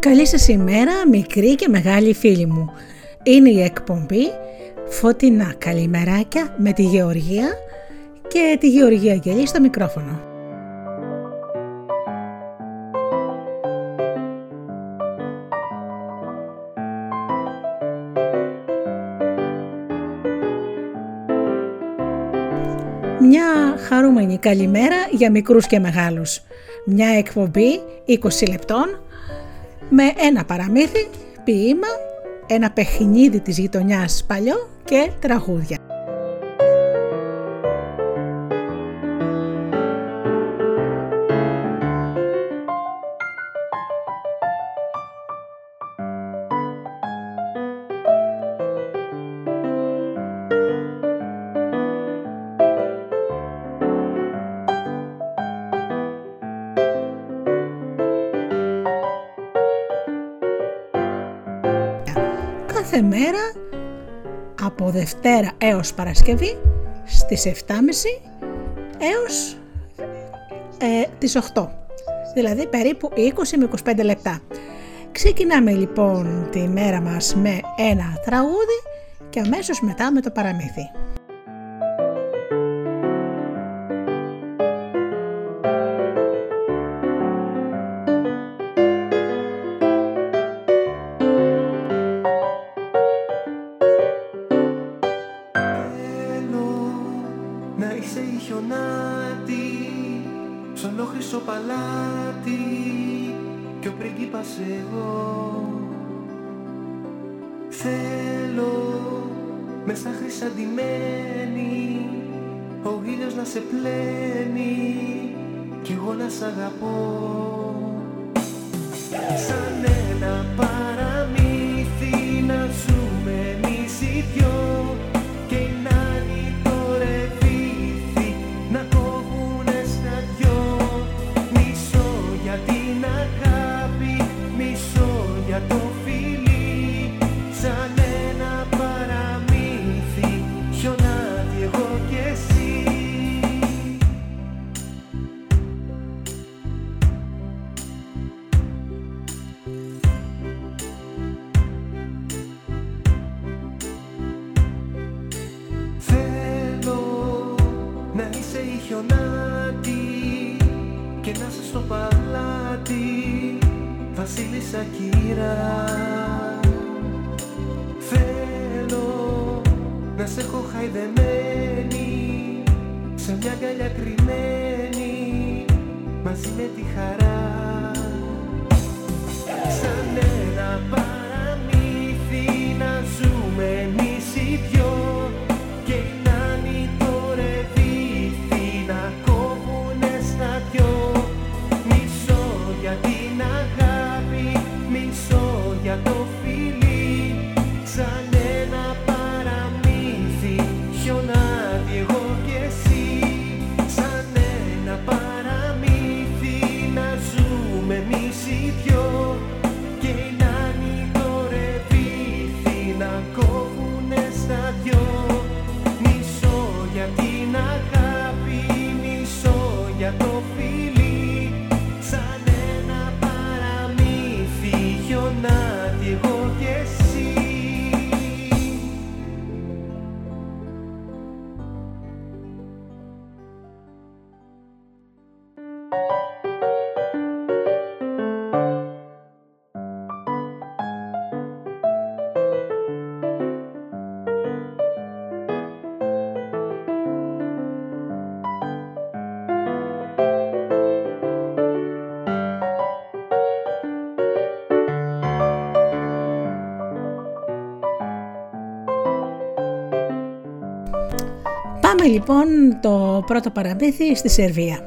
Καλή σας ημέρα μικρή και μεγάλη φίλη μου. Είναι η εκπομπή Φωτεινά Καλημεράκια με τη Γεωργία και τη Γεωργία Γελή στο μικρόφωνο. Μια χαρούμενη καλημέρα για μικρούς και μεγάλους. Μια εκπομπή 20 λεπτών με ένα παραμύθι, ποίημα, ένα παιχνίδι της γειτονιάς παλιό και τραγούδια. Δευτέρα έως Παρασκευή στις 7.30 έως ε, τις 8. Δηλαδή περίπου 20 με 25 λεπτά. Ξεκινάμε λοιπόν τη μέρα μας με ένα τραγούδι και αμέσως μετά με το παραμύθι. Sunday. και να είσαι στο παλάτι Βασίλισσα κύρα Θέλω να σε έχω χαϊδεμένη σε μια αγκαλιά κρυμμένη μαζί με τη χαρά. Σαν ένα λοιπόν το πρώτο παραμύθι στη Σερβία.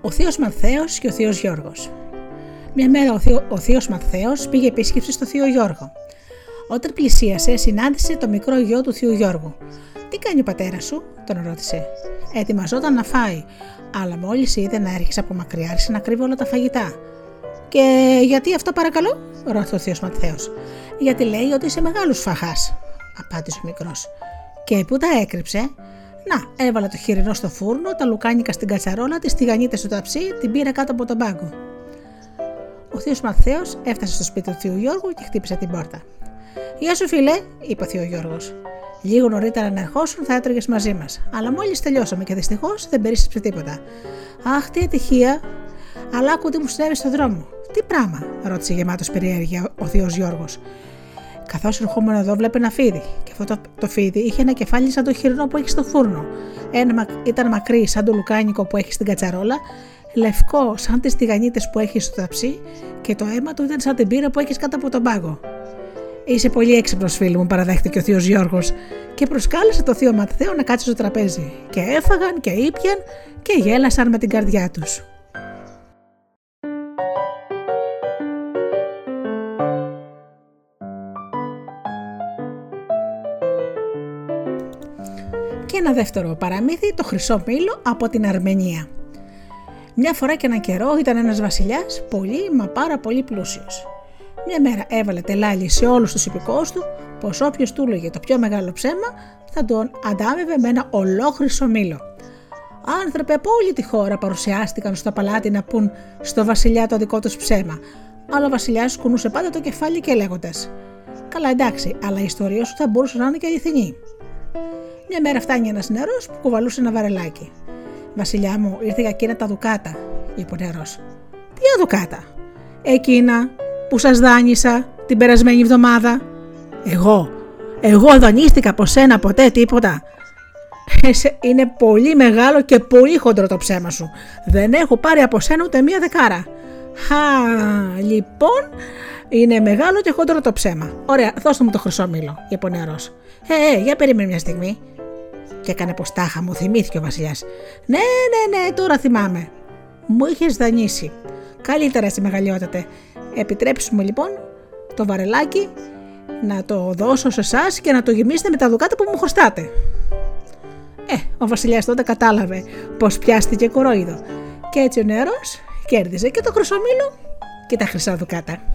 Ο Θείος Μαθαίος και ο Θείος Γιώργος. Μια μέρα ο, Θείο, ο Θείος Μαθαίος πήγε επίσκεψη στο Θείο Γιώργο. Όταν πλησίασε, συνάντησε το μικρό γιο του Θείου Γιώργου. Τι κάνει ο πατέρας σου, τον ρώτησε. Ετοιμαζόταν να φάει, αλλά μόλις είδε να έρχεσαι από μακριά, άρχισε να κρύβει όλα τα φαγητά. Και γιατί αυτό παρακαλώ, ρώτησε ο Θείος Μαθαίος. Γιατί λέει ότι είσαι μεγάλος φαχάς, απάντησε ο μικρός. Και πού τα έκρυψε. Να, έβαλα το χοιρινό στο φούρνο, τα λουκάνικα στην κατσαρόλα, τις τηγανίτες στο ταψί, την πήρα κάτω από τον πάγκο. Ο θείος Μαθαίος έφτασε στο σπίτι του θείου Γιώργου και χτύπησε την πόρτα. Γεια σου, φιλέ, είπε ο θείο Γιώργος. Λίγο νωρίτερα να ερχόσουν θα έτρωγες μαζί μας. Αλλά μόλις τελειώσαμε και δυστυχώς δεν περίσσεψε τίποτα. Αχ, τι ατυχία. Αλλά άκου τι μου συνέβη στον δρόμο. Τι πράγμα, ρώτησε γεμάτος περιέργεια ο θείο Γιώργος. Καθώς ερχόμουν εδώ, βλέπε ένα φίδι. Και αυτό το, το φίδι είχε ένα κεφάλι σαν το χοιρινό που έχει στο φούρνο. Ένα ήταν μακρύ σαν το λουκάνικο που έχει στην κατσαρόλα, λευκό σαν τις τηγανίτες που έχεις στο ταψί και το αίμα του ήταν σαν την πύρα που έχεις κάτω από τον πάγο. Είσαι πολύ έξυπνος, φίλο μου, παραδέχτηκε ο θείος Γιώργος και προσκάλεσε το θείο Ματθαίο να κάτσει στο τραπέζι. Και έφαγαν και ήπιαν και γέλασαν με την καρδιά τους. Και ένα δεύτερο παραμύθι, το χρυσό μήλο από την Αρμενία. Μια φορά και ένα καιρό ήταν ένας βασιλιάς πολύ μα πάρα πολύ πλούσιος. Μια μέρα έβαλε τελάλι σε όλους τους υπηκόους του πως όποιος του έλεγε το πιο μεγάλο ψέμα θα τον αντάμευε με ένα ολόχρυσο μήλο. Άνθρωπε από όλη τη χώρα παρουσιάστηκαν στο παλάτι να πούν στο βασιλιά το δικό τους ψέμα, αλλά ο βασιλιάς κουνούσε πάντα το κεφάλι και λέγοντας: Καλά, εντάξει, αλλά η ιστορία σου θα μπορούσε να είναι και αληθινή. Μια μέρα φτάνει ένας νερό που κουβαλούσε ένα βαρελάκι. Βασιλιά μου, ήρθε για εκείνα τα δουκάτα, είπε ο νερό. Τι δουκάτα, Εκείνα που σας δάνεισα την περασμένη εβδομάδα. Εγώ, εγώ δανείστηκα από σένα ποτέ τίποτα. Είναι πολύ μεγάλο και πολύ χοντρό το ψέμα σου. Δεν έχω πάρει από σένα ούτε μία δεκάρα. Χα, λοιπόν, είναι μεγάλο και χοντρό το ψέμα. Ωραία, δώστε μου το χρυσό μήλο, είπε ο νεαρός. Ε, ε, για περίμενε μια στιγμή. Και έκανε πως τάχα μου, θυμήθηκε ο Βασιλιάς. Ναι, ναι, ναι, τώρα θυμάμαι. Μου είχες δανείσει. Καλύτερα, σε μεγαλειότατε. Επιτρέψουμε λοιπόν το βαρελάκι να το δώσω σε εσάς και να το γεμίσετε με τα δουκάτα που μου χρωστάτε. Ε, ο Βασιλιάς τότε κατάλαβε πως πιάστηκε κορόιδο. Και έτσι ο νεαρός κέρδιζε και το χρυσομήλο και τα χρυσά δουκάτα.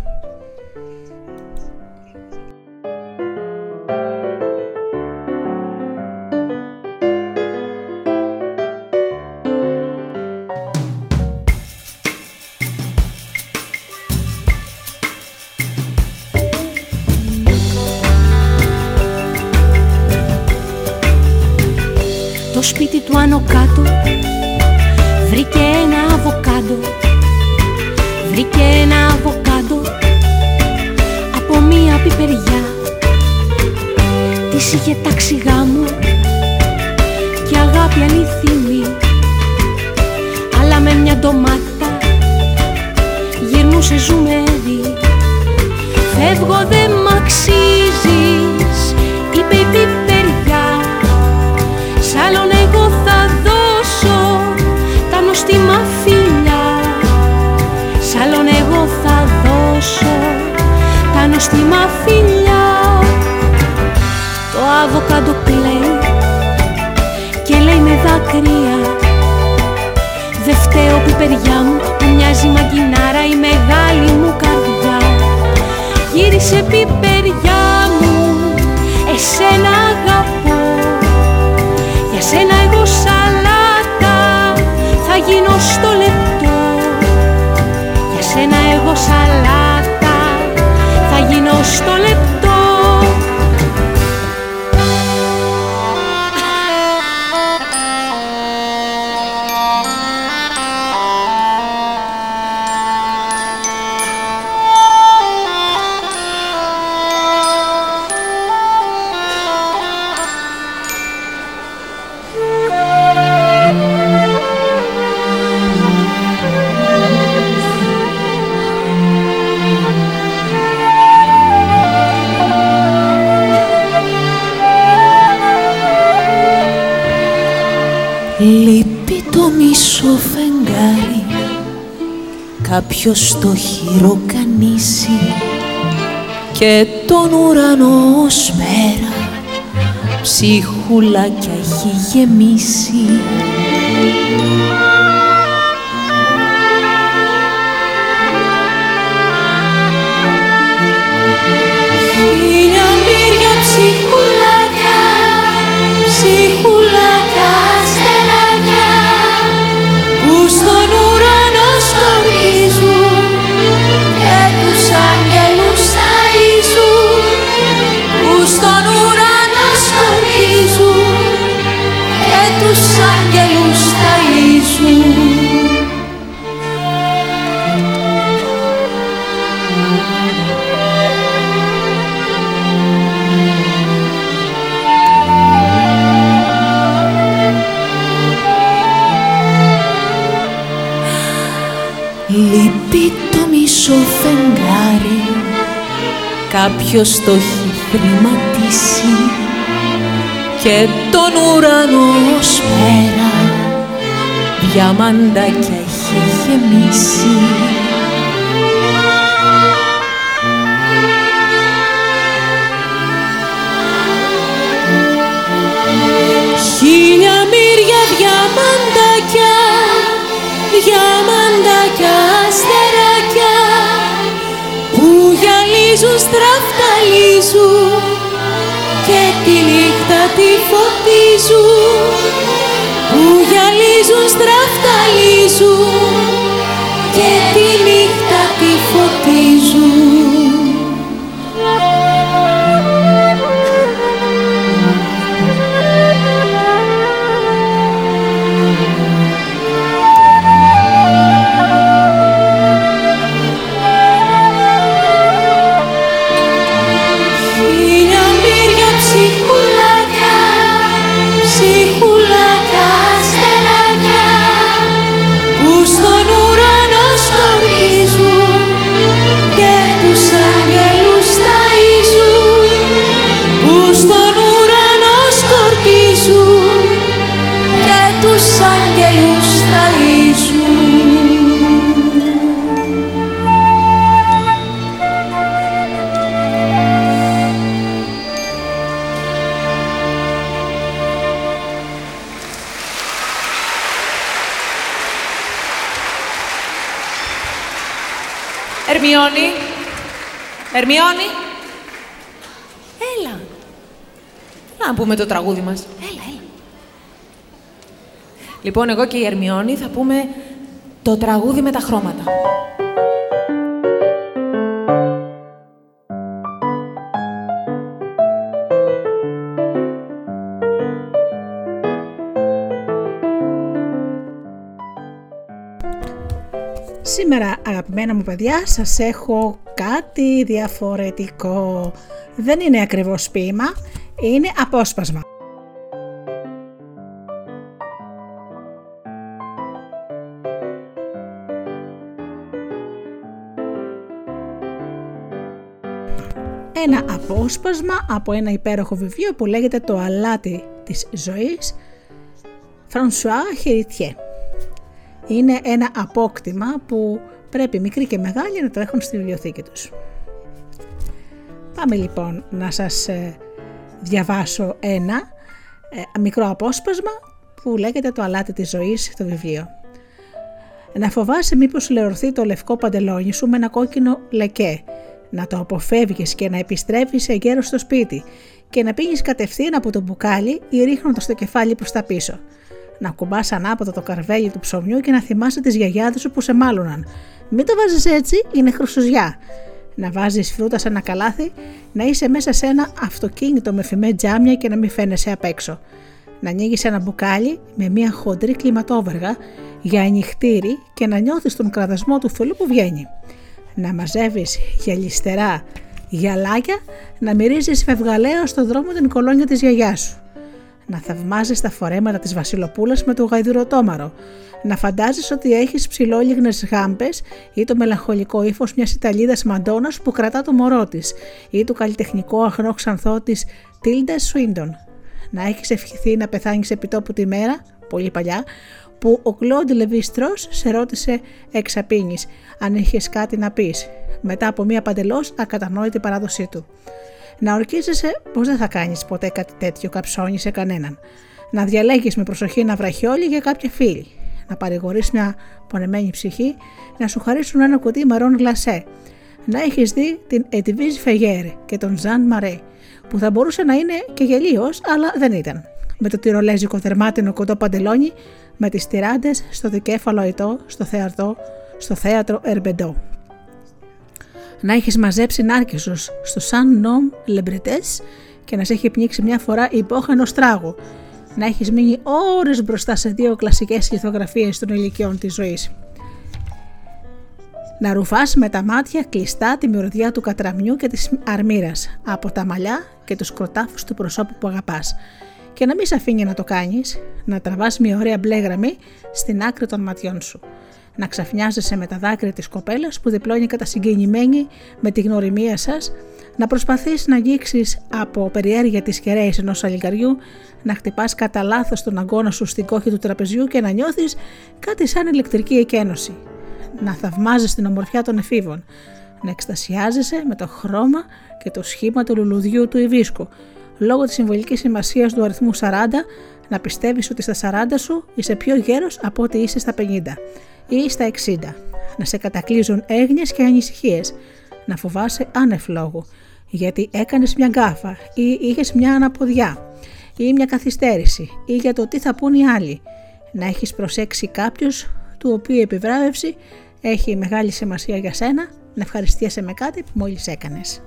Άνω κάτω. Βρήκε ένα αβοκάντο Βρήκε ένα αβοκάντο Από μία πιπεριά. Της είχε τάξει γάμο Και αγάπη αληθινή. Αλλά με μια ντομάτα Γυρνούσε ζουμερί. Φεύγω δεν μ' αξίζεις Είπε η νόστιμα φιλιά Το αβοκάντο κλαίει και λέει με δάκρυα Δε φταίω πιπεριά μου που μοιάζει μαγκινάρα η μεγάλη μου καρδιά. Γύρισε πιπεριά μου, εσένα αγαπώ Ποιος το χειροκανίσει και τον ουρανό ως μέρα ψυχούλα κι έχει γεμίσει. Λυπεί το μισό φεγγάρι. Κάποιος το έχει χρηματίσει Και τον ουρανό ως πέρα. Διαμαντάκια έχει γεμίσει. Γυαλίζουν στραφταλίζουν και τη νύχτα τη φωτίζουν που γυαλίζουν στραφταλίζουν Ερμιόνη. Έλα. Έλα να πούμε το τραγούδι μας. Έλα, έλα. Λοιπόν, εγώ και η Ερμιόνη θα πούμε το τραγούδι με τα χρώματα. Σήμερα αγαπημένα μου παιδιά σας έχω κάτι διαφορετικό. Δεν είναι ακριβώς ποίημα, είναι απόσπασμα. Ένα απόσπασμα από ένα υπέροχο βιβλίο που λέγεται «Το αλάτι της ζωής» Φρανσουά Χεριτιέ είναι ένα απόκτημα που πρέπει μικροί και μεγάλοι να το έχουν στη βιβλιοθήκη τους. Πάμε λοιπόν να σας ε, διαβάσω ένα ε, μικρό απόσπασμα που λέγεται «Το αλάτι της ζωής» το βιβλίο. Να φοβάσαι μήπως λεωρθεί το λευκό παντελόνι σου με ένα κόκκινο λεκέ, να το αποφεύγεις και να επιστρέφεις εγκαίρος στο σπίτι και να πήγεις κατευθείαν από το μπουκάλι ή ρίχνοντας το κεφάλι προς τα πίσω – να κουμπάς ανάποδα το καρβέλι του ψωμιού και να θυμάσαι τις γιαγιάδες σου που σε μάλωναν. Μην το βάζεις έτσι, είναι χρυσουζιά. Να βάζεις φρούτα σε ένα καλάθι, να είσαι μέσα σε ένα αυτοκίνητο με φημέ τζάμια και να μην φαίνεσαι απ' έξω. Να ανοίγεις ένα μπουκάλι με μια χοντρή κλιματόβεργα για ανοιχτήρι και να νιώθεις τον κραδασμό του φωλού που βγαίνει. Να μαζεύεις γυαλιστερά γυαλάκια, να μυρίζεις φευγαλέα στο δρόμο την κολόνια της γιαγιάς σου να θαυμάζεις τα φορέματα της Βασιλοπούλας με το γαϊδουροτόμαρο, να φαντάζεις ότι έχεις ψηλόλιγνες γάμπες ή το μελαγχολικό ύφος μιας Ιταλίδας Μαντόνα που κρατά το μωρό της, ή το καλλιτεχνικό αγνό ξανθό της Τίλντα Σουίντον. Να έχεις ευχηθεί να πεθάνεις επί τόπου τη μέρα, πολύ παλιά, που ο Κλόντι Λεβίστρος σε ρώτησε εξαπίνη αν είχες κάτι να πεις, μετά από μια παντελώς ακατανόητη παράδοσή του. Να ορκίζεσαι πω δεν θα κάνεις ποτέ κάτι τέτοιο καψώνεις σε κανέναν. Να διαλέγεις με προσοχή ένα βραχιόλι για κάποια φίλη. Να παρηγορείς μια πονεμένη ψυχή, να σου χαρίσουν ένα κουτί μαρών γλασέ. Να έχεις δει την Ετιβίζ Φεγέρ και τον Ζαν Μαρέ, που θα μπορούσε να είναι και γελίος, αλλά δεν ήταν. Με το τυρολέζικο δερμάτινο κοντό παντελόνι, με τις τυράντες στο δικέφαλο αιτό, στο θέατρο, στο θέατρο Ερμπεντό να έχεις μαζέψει νάρκισσους στο Σαν Νομ Λεμπρετές και να σε έχει πνίξει μια φορά υπόχανο στράγο. Να έχεις μείνει ώρες μπροστά σε δύο κλασικές λιθογραφίες των ηλικιών της ζωής. Να ρουφάς με τα μάτια κλειστά τη μυρωδιά του κατραμιού και της αρμύρας από τα μαλλιά και τους κροτάφους του προσώπου που αγαπάς και να μην σε αφήνει να το κάνεις, να τραβάς μια ωραία μπλε γραμμή στην άκρη των ματιών σου να ξαφνιάζεσαι με τα δάκρυα της κοπέλας που διπλώνει κατασυγκινημένη με τη γνωριμία σας, να προσπαθείς να αγγίξεις από περιέργεια τις κεραίες ενός αλληγαριού, να χτυπάς κατά λάθος τον αγκώνα σου στην κόχη του τραπεζιού και να νιώθεις κάτι σαν ηλεκτρική εκένωση. Να θαυμάζεις την ομορφιά των εφήβων, να εκστασιάζεσαι με το χρώμα και το σχήμα του λουλουδιού του Ιβίσκου, λόγω της συμβολικής σημασίας του αριθμού 40, να πιστεύεις ότι στα 40 σου είσαι πιο γέρος από ότι είσαι στα 50 ή στα 60, να σε κατακλείζουν έγνοιες και ανησυχίες, να φοβάσαι άνευ λόγου, γιατί έκανες μια γκάφα ή είχες μια αναποδιά ή μια καθυστέρηση ή για το τι θα πούν οι άλλοι, να έχεις προσέξει κάποιος του οποίου η επιβράβευση έχει μεγάλη σημασία για σένα, να ευχαριστιέσαι με κάτι που μόλις έκανες.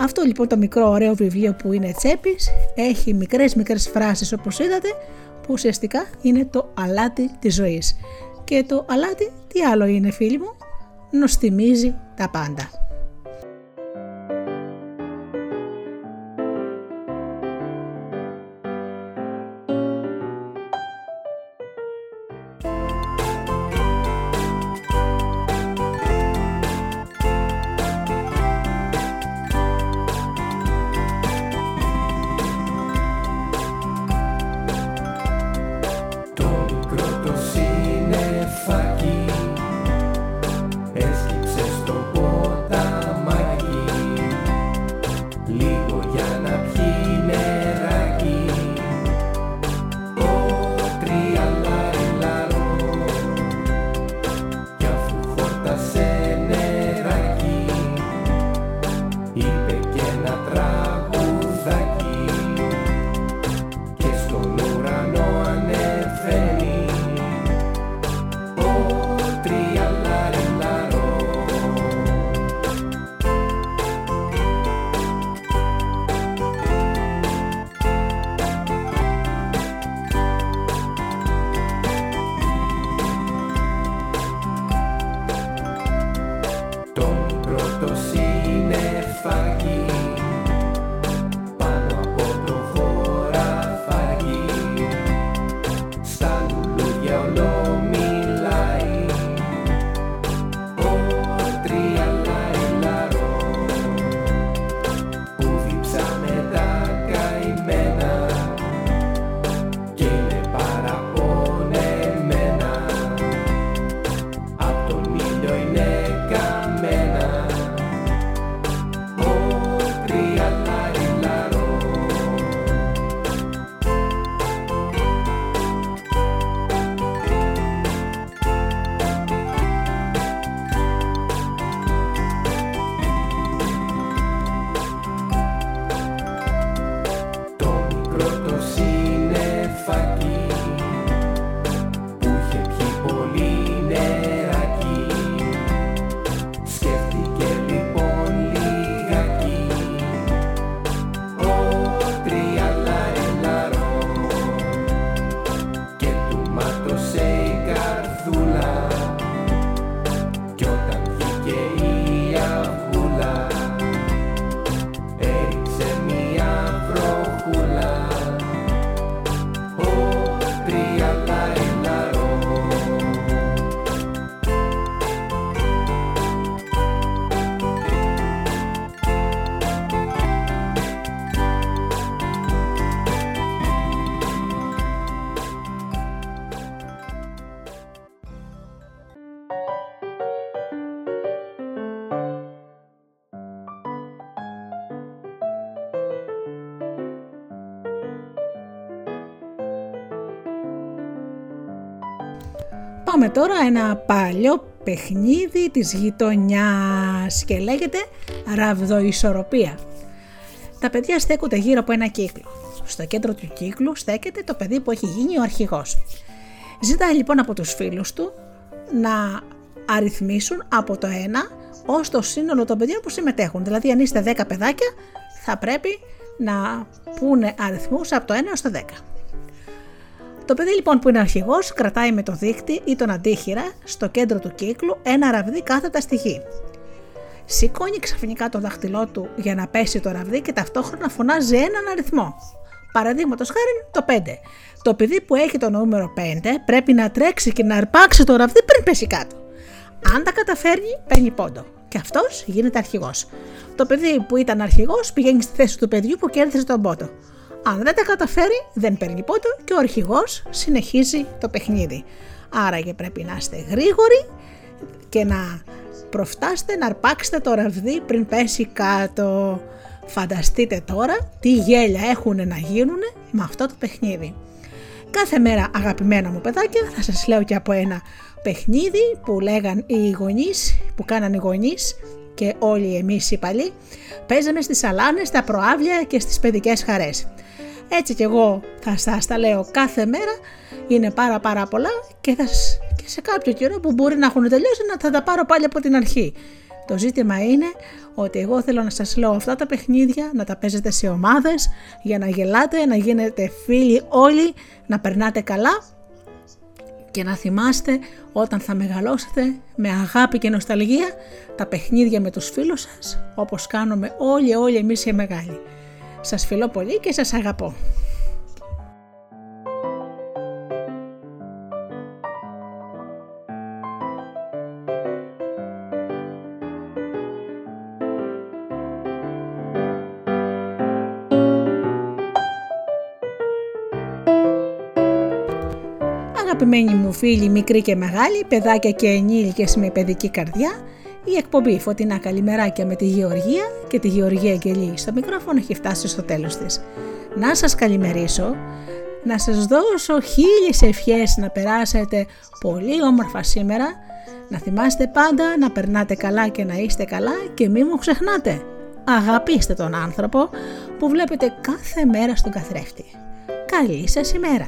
Αυτό λοιπόν το μικρό ωραίο βιβλίο που είναι τσέπης έχει μικρές μικρές φράσεις όπως είδατε που ουσιαστικά είναι το αλάτι της ζωής. Και το αλάτι τι άλλο είναι φίλοι μου, νοστιμίζει τα πάντα. Πάμε τώρα ένα παλιό παιχνίδι της γειτονιάς και λέγεται ραβδοϊσορροπία. Τα παιδιά στέκονται γύρω από ένα κύκλο. Στο κέντρο του κύκλου στέκεται το παιδί που έχει γίνει ο αρχηγός. Ζητάει λοιπόν από τους φίλους του να αριθμίσουν από το 1 ως το σύνολο των παιδιών που συμμετέχουν. Δηλαδή αν είστε 10 παιδάκια θα πρέπει να πούνε αριθμούς από το 1 έως το 10. Το παιδί λοιπόν που είναι αρχηγός κρατάει με το δίχτυ ή τον αντίχειρα στο κέντρο του κύκλου ένα ραβδί κάθετα στη γη. Σηκώνει ξαφνικά το δάχτυλό του για να πέσει το ραβδί και ταυτόχρονα φωνάζει έναν αριθμό. Παραδείγματος χάρη το 5. Το παιδί που έχει το νούμερο 5 πρέπει να τρέξει και να αρπάξει το ραβδί πριν πέσει κάτω. Αν τα καταφέρνει, παίρνει πόντο. και αυτός γίνεται αρχηγός. Το παιδί που ήταν αρχηγός πηγαίνει στη θέση του παιδιού που κέρδισε τον πότο. Αν δεν τα καταφέρει, δεν παίρνει πότο και ο αρχηγός συνεχίζει το παιχνίδι. Άρα και πρέπει να είστε γρήγοροι και να προφτάστε να αρπάξετε το ραβδί πριν πέσει κάτω. Φανταστείτε τώρα τι γέλια έχουν να γίνουν με αυτό το παιχνίδι. Κάθε μέρα αγαπημένα μου παιδάκια θα σας λέω και από ένα παιχνίδι που λέγαν οι γονείς, που κάναν οι γονείς και όλοι εμείς οι παλιοί, παίζαμε στις σαλάνες, στα προάβλια και στις παιδικές χαρές. Έτσι κι εγώ θα σας τα λέω κάθε μέρα, είναι πάρα πάρα πολλά και, θα, και σε κάποιο καιρό που μπορεί να έχουν τελειώσει να θα τα πάρω πάλι από την αρχή. Το ζήτημα είναι ότι εγώ θέλω να σας λέω αυτά τα παιχνίδια, να τα παίζετε σε ομάδες, για να γελάτε, να γίνετε φίλοι όλοι, να περνάτε καλά και να θυμάστε όταν θα μεγαλώσετε με αγάπη και νοσταλγία τα παιχνίδια με τους φίλους σας, όπως κάνουμε όλοι όλοι εμείς οι μεγάλοι. Σας φιλώ πολύ και σας αγαπώ. Αγαπημένοι μου φίλοι μικροί και μεγάλοι, παιδάκια και ενήλικες με παιδική καρδιά, η εκπομπή Φωτεινά Καλημεράκια με τη Γεωργία και τη Γεωργία Αγγελή στο μικρόφωνο έχει φτάσει στο τέλος της. Να σας καλημερίσω, να σας δώσω χίλιες ευχές να περάσετε πολύ όμορφα σήμερα, να θυμάστε πάντα να περνάτε καλά και να είστε καλά και μην μου ξεχνάτε. Αγαπήστε τον άνθρωπο που βλέπετε κάθε μέρα στον καθρέφτη. Καλή σας ημέρα!